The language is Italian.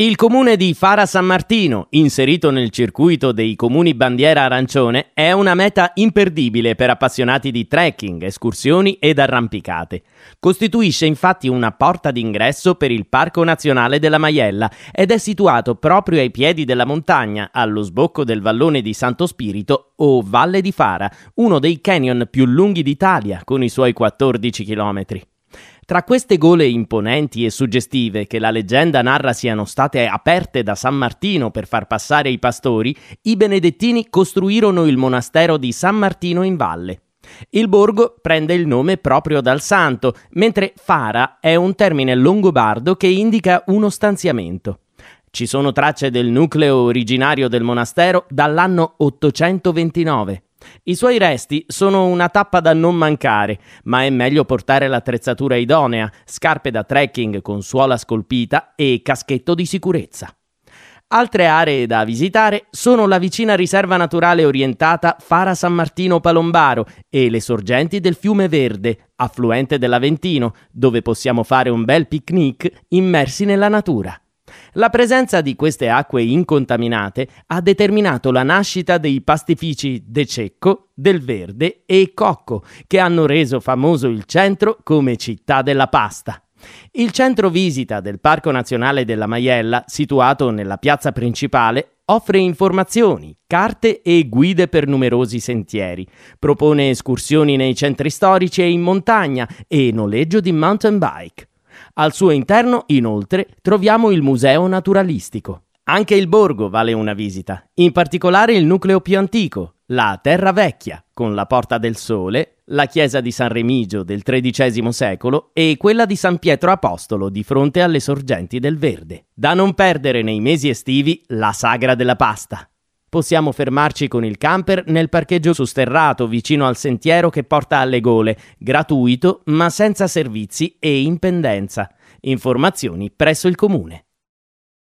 Il comune di Fara San Martino, inserito nel circuito dei comuni bandiera arancione, è una meta imperdibile per appassionati di trekking, escursioni ed arrampicate. Costituisce infatti una porta d'ingresso per il Parco Nazionale della Maiella ed è situato proprio ai piedi della montagna, allo sbocco del vallone di Santo Spirito o Valle di Fara, uno dei canyon più lunghi d'Italia, con i suoi 14 chilometri. Tra queste gole imponenti e suggestive che la leggenda narra siano state aperte da San Martino per far passare i pastori, i benedettini costruirono il monastero di San Martino in valle. Il borgo prende il nome proprio dal santo, mentre fara è un termine longobardo che indica uno stanziamento. Ci sono tracce del nucleo originario del monastero dall'anno 829. I suoi resti sono una tappa da non mancare, ma è meglio portare l'attrezzatura idonea, scarpe da trekking con suola scolpita e caschetto di sicurezza. Altre aree da visitare sono la vicina riserva naturale orientata Fara San Martino Palombaro e le sorgenti del fiume Verde, affluente dell'Aventino, dove possiamo fare un bel picnic immersi nella natura. La presenza di queste acque incontaminate ha determinato la nascita dei pastifici De Cecco, Del Verde e Cocco, che hanno reso famoso il centro come città della pasta. Il centro visita del Parco Nazionale della Maiella, situato nella piazza principale, offre informazioni, carte e guide per numerosi sentieri. Propone escursioni nei centri storici e in montagna e noleggio di mountain bike. Al suo interno, inoltre, troviamo il Museo Naturalistico. Anche il borgo vale una visita, in particolare il nucleo più antico, la Terra Vecchia, con la Porta del Sole, la chiesa di San Remigio del XIII secolo e quella di San Pietro Apostolo di fronte alle sorgenti del Verde. Da non perdere nei mesi estivi la Sagra della Pasta. Possiamo fermarci con il camper nel parcheggio sosterrato vicino al sentiero che porta alle gole, gratuito ma senza servizi e in pendenza. Informazioni presso il comune.